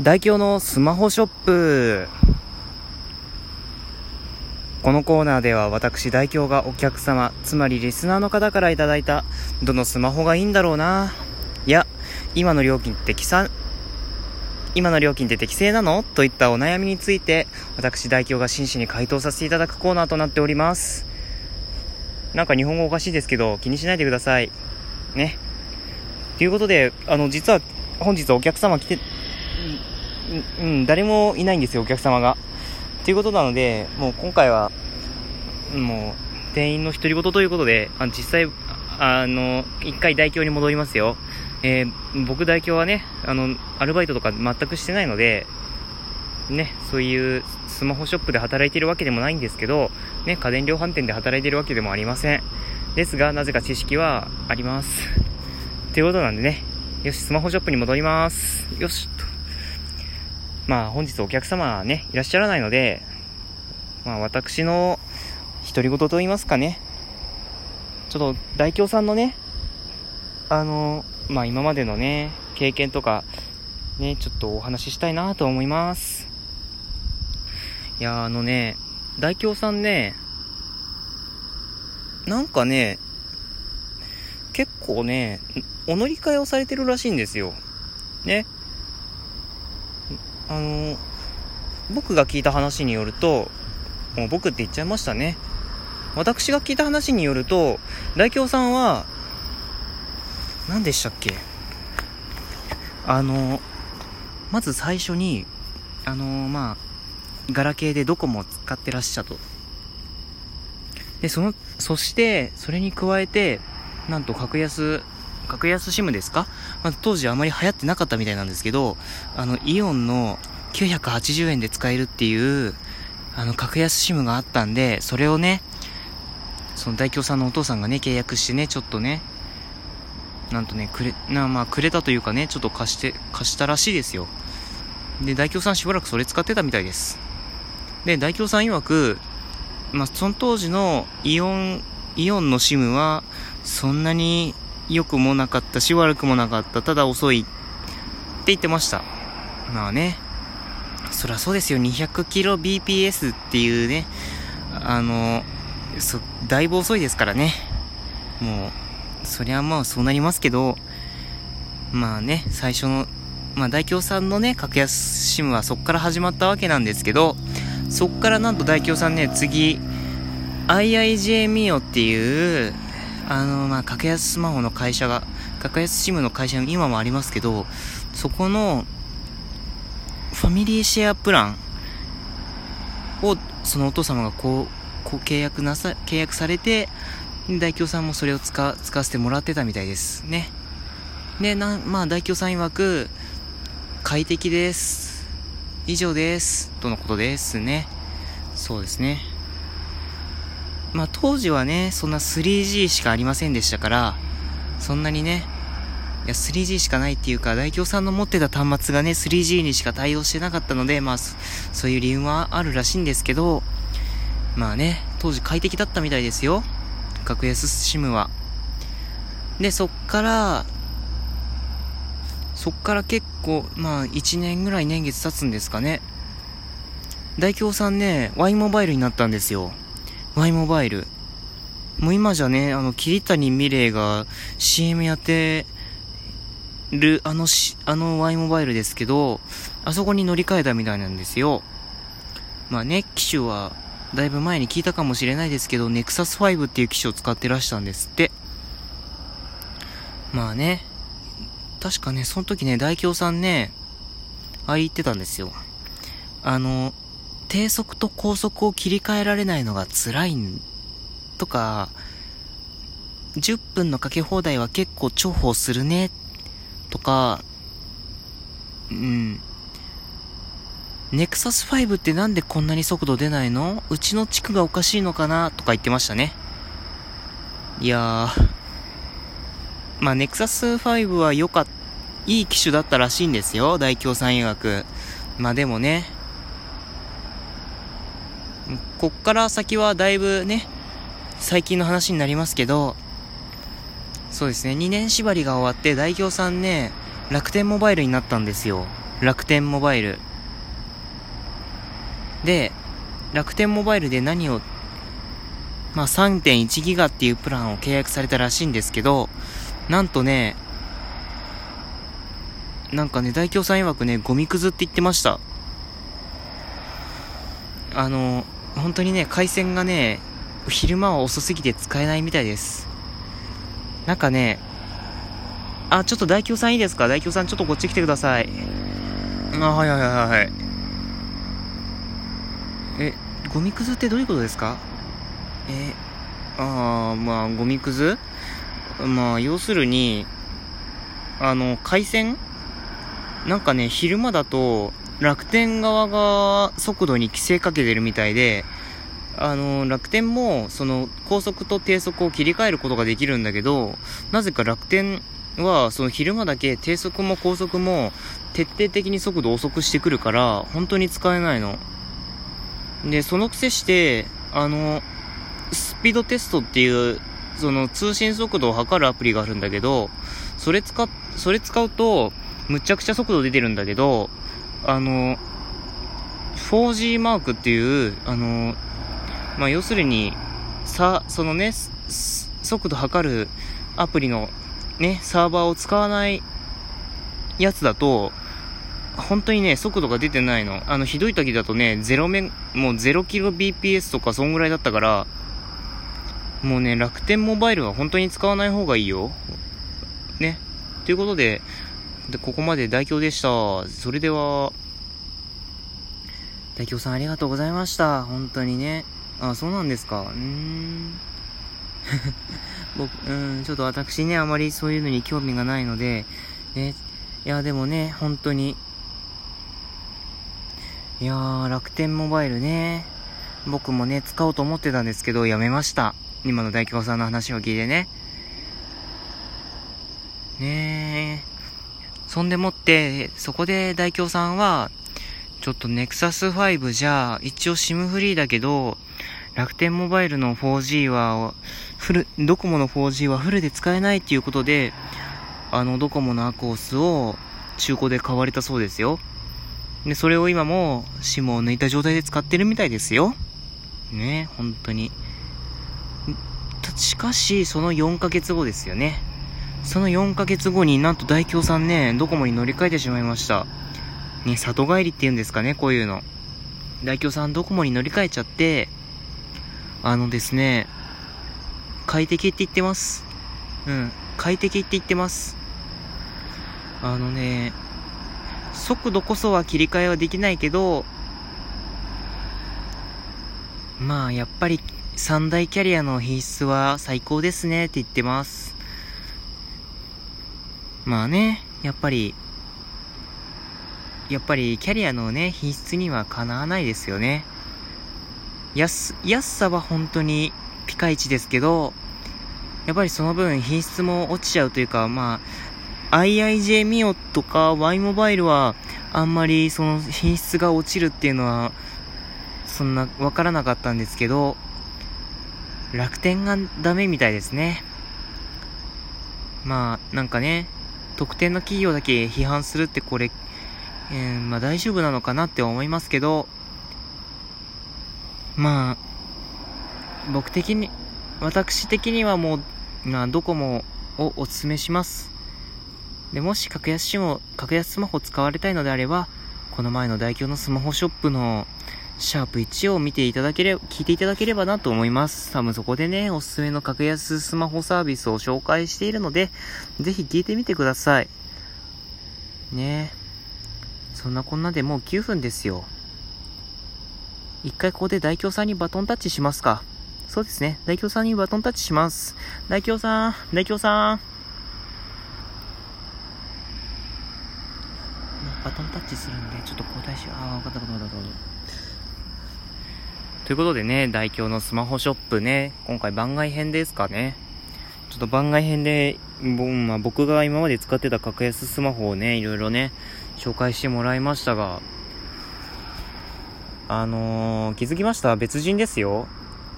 大京のスマホショップ。このコーナーでは私大京がお客様つまりリスナーの方からいただいたどのスマホがいいんだろうな。いや今の料金って適さ今の料金って適正なの？といったお悩みについて私大京が真摯に回答させていただくコーナーとなっております。なんか日本語おかしいですけど気にしないでください。ね。ということであの実は本日お客様来てうん、誰もいないんですよ、お客様が。ということなので、もう今回は、もう、店員の独り言ということで、あの実際、あの、一回代表に戻りますよ。えー、僕代表はね、あの、アルバイトとか全くしてないので、ね、そういうスマホショップで働いてるわけでもないんですけど、ね、家電量販店で働いてるわけでもありません。ですが、なぜか知識はあります。ということなんでね、よし、スマホショップに戻ります。よし、と。まあ本日お客様ね、いらっしゃらないので、まあ私の独り言と言いますかね、ちょっと大京さんのね、あの、まあ今までのね、経験とか、ね、ちょっとお話ししたいなと思います。いや、あのね、大京さんね、なんかね、結構ね、お乗り換えをされてるらしいんですよ。ね。あの、僕が聞いた話によると、もう僕って言っちゃいましたね。私が聞いた話によると、大京さんは、何でしたっけ？あの、まず最初に、あのまあ、ガラケーでドコモを使ってらっしゃと。で、その、そして、それに加えて、なんと格安格安 SIM ですか、まあ、当時あまり流行ってなかったみたいなんですけど、あの、イオンの980円で使えるっていう、あの、格安 SIM があったんで、それをね、その大京さんのお父さんがね、契約してね、ちょっとね、なんとね、くれ、な、まあ、くれたというかね、ちょっと貸して、貸したらしいですよ。で、大京さんしばらくそれ使ってたみたいです。で、大京さん曰く、まあ、その当時のイオン、イオンの SIM は、そんなに良くもなかったし悪くもなかった。ただ遅いって言ってました。まあね。そりゃそうですよ。200kbps っていうね。あの、そ、だいぶ遅いですからね。もう、そりゃまあそうなりますけど、まあね、最初の、まあ大京さんのね、格安 SIM はそっから始まったわけなんですけど、そっからなんと大京さんね、次、IIJ ミオっていう、あの、まあ、格安スマホの会社が、格安 SIM の会社が今もありますけど、そこの、ファミリーシェアプランを、そのお父様がこう、こう契約なさ、契約されて、大京さんもそれを使、使わせてもらってたみたいですね。で、な、まあ、大京さん曰く、快適です。以上です。とのことですね。そうですね。まあ当時はね、そんな 3G しかありませんでしたから、そんなにね、いや 3G しかないっていうか、大京さんの持ってた端末がね、3G にしか対応してなかったので、まあそういう理由はあるらしいんですけど、まあね、当時快適だったみたいですよ。格安 SIM は。で、そっから、そっから結構、まあ1年ぐらい年月経つんですかね。大京さんね、Y モバイルになったんですよ。Y モバイル。もう今じゃね、あの、桐谷美玲が CM やってる、あのし、あの Y モバイルですけど、あそこに乗り換えたみたいなんですよ。まあね、機種は、だいぶ前に聞いたかもしれないですけど、Nexus 5っていう機種を使ってらしたんですって。まあね、確かね、その時ね、大京さんね、ああ言ってたんですよ。あの、低速と高速を切り替えられないのが辛いんとか、10分のかけ放題は結構重宝するね、とか、うん。ネクサス5ってなんでこんなに速度出ないの？うちの地区がおかしいのかなとか言ってましたね。いやー。まあ、ネクサス5は良かった、いい機種だったらしいんですよ。大京さん曰く。まあでもね、こっから先はだいぶね、最近の話になりますけど、そうですね、2年縛りが終わって、代表さんね、楽天モバイルになったんですよ。楽天モバイル。で、楽天モバイルで何を、まあ、3.1ギガっていうプランを契約されたらしいんですけど、なんとね、なんかね、大京さん曰くね、ゴミくずって言ってました。あの、本当にね、回線がね、昼間は遅すぎて使えないみたいです。なんかね、あ、ちょっと大京さんいいですか？大京さんちょっとこっち来てください。あ、はいはいはいはい。え、ゴミくずってどういうことですか？え、ああ、まあ、ゴミくず？まあ、要するに、あの、回線？なんかね、昼間だと、楽天側が速度に規制かけてるみたいで、あの、楽天も、その、高速と低速を切り替えることができるんだけど、なぜか楽天は、その昼間だけ低速も高速も徹底的に速度を遅くしてくるから、本当に使えないの。で、そのくせして、あの、スピードテストっていう、その通信速度を測るアプリがあるんだけど、それ使、それ使うと、むちゃくちゃ速度出てるんだけど、あの、4G マークっていう、あの、まあ、要するに、さ、そのね、速度測るアプリのね、サーバーを使わないやつだと、本当にね、速度が出てないの。あの、ひどい時だとね、0メ、もう 0kbps とかそんぐらいだったから、もうね、楽天モバイルは本当に使わない方がいいよ。ね。ということで、で、ここまで代表でした。それでは、代表さんありがとうございました。本当にね。あ、そうなんですか。うーん。僕、うん、ちょっと私ね、あまりそういうのに興味がないので、ね、いや、でもね、本当に、いやー、楽天モバイルね、僕もね、使おうと思ってたんですけど、やめました。今の大京さんの話を聞いてね。ねえ。そんでもって、そこで大京さんは、ちょっとネクサス5じゃ、一応 SIM フリーだけど、楽天モバイルの 4G は、フル、ドコモの 4G はフルで使えないっていうことで、あの、ドコモのアコースを中古で買われたそうですよ。で、それを今も SIM を抜いた状態で使ってるみたいですよ。ね、本当に。しかし、その4ヶ月後ですよね。その4ヶ月後になんと大京さんね、ドコモに乗り換えてしまいました。ね、里帰りって言うんですかね、こういうの。大京さんドコモに乗り換えちゃって、あのですね、快適って言ってます。うん、快適って言ってます。あのね、速度こそは切り替えはできないけど、まあ、やっぱり三大キャリアの品質は最高ですねって言ってます。まあね、やっぱり、やっぱりキャリアのね、品質にはかなわないですよね。安、安さは本当にピカイチですけど、やっぱりその分品質も落ちちゃうというか、まあ、IIJ ミオとか Y モバイルはあんまりその品質が落ちるっていうのは、そんなわからなかったんですけど、楽天がダメみたいですね。まあ、なんかね、特定の企業だけ批判するってこれ、えー、まあ大丈夫なのかなって思いますけど、まあ、僕的に、私的にはもう、まあ、ドコモをお勧めします。で、もし格安シム格安スマホ使われたいのであれば、この前の大京のスマホショップのシャープ1を見ていただければ、聞いていただければなと思います。多分そこでね、おすすめの格安スマホサービスを紹介しているので、ぜひ聞いてみてください。ねそんなこんなでもう9分ですよ。一回ここで大京さんにバトンタッチしますか。そうですね。大京さんにバトンタッチします。大京さん、大京さん。バトンタッチするんで、ちょっと交代しよう。ああ、わかったわかったわかった。ということでね、大京のスマホショップね、今回番外編ですかね。ちょっと番外編で、まあ、僕が今まで使ってた格安スマホをね、いろいろね、紹介してもらいましたが、あのー、気づきました？別人ですよ。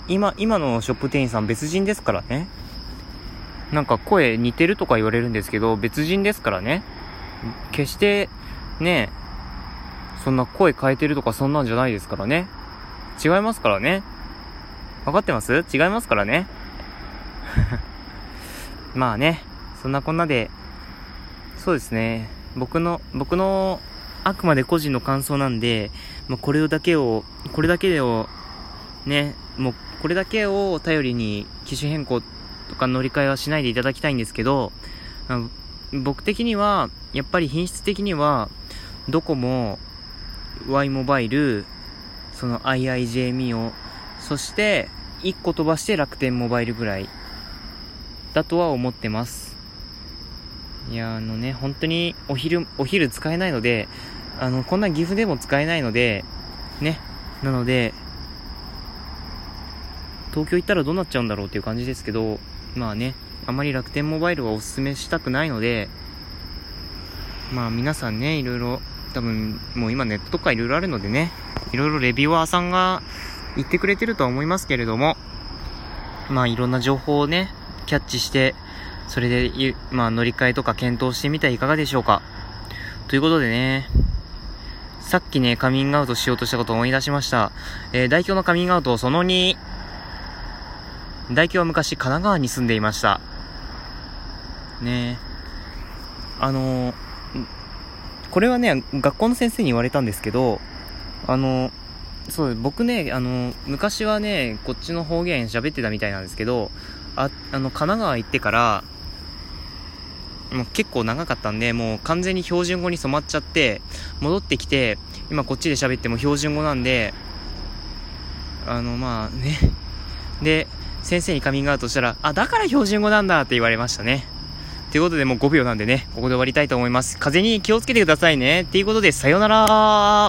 今、今のショップ店員さん別人ですからね。なんか声似てるとか言われるんですけど、別人ですからね。決して、ね、そんな声変えてるとかそんなんじゃないですからね。違いますからね。分かってます？違いますからね。まあね、そんなこんなで、そうですね、僕の、僕の、あくまで個人の感想なんで、まあ、これだけを、これだけを、ね、もう、これだけを頼りに機種変更とか乗り換えはしないでいただきたいんですけど、僕的には、やっぱり品質的には、ドコモ、Y モバイル、その IIJ ミオ、そして、1個飛ばして楽天モバイルぐらい、だとは思ってます。いや、あのね、本当にお昼、お昼使えないので、あの、こんな岐阜でも使えないので、ね、なので、東京行ったらどうなっちゃうんだろうっていう感じですけど、まあね、あまり楽天モバイルはおすすめしたくないので、まあ皆さんね、いろいろ、多分もう今ネットとかいろいろあるのでね、いろいろレビュアーさんが言ってくれてるとは思いますけれども、まあいろんな情報をね、キャッチして、それで、まあ乗り換えとか検討してみてはいかがでしょうか。ということでね、さっきね、カミングアウトしようとしたことを思い出しました。えー、代表のカミングアウトその2、代表は昔神奈川に住んでいました。ねあのこれはね、学校の先生に言われたんですけど、あのそう、僕ね、あの、昔はね、こっちの方言喋ってたみたいなんですけど、あ、あの、神奈川行ってから、もう結構長かったんで、もう完全に標準語に染まっちゃって、戻ってきて、今こっちで喋っても標準語なんで、あの、まあね。で、先生にカミングアウトしたら、あ、だから標準語なんだって言われましたね。ということでもう5秒なんでね、ここで終わりたいと思います。風に気をつけてくださいね。っていうことで、さよなら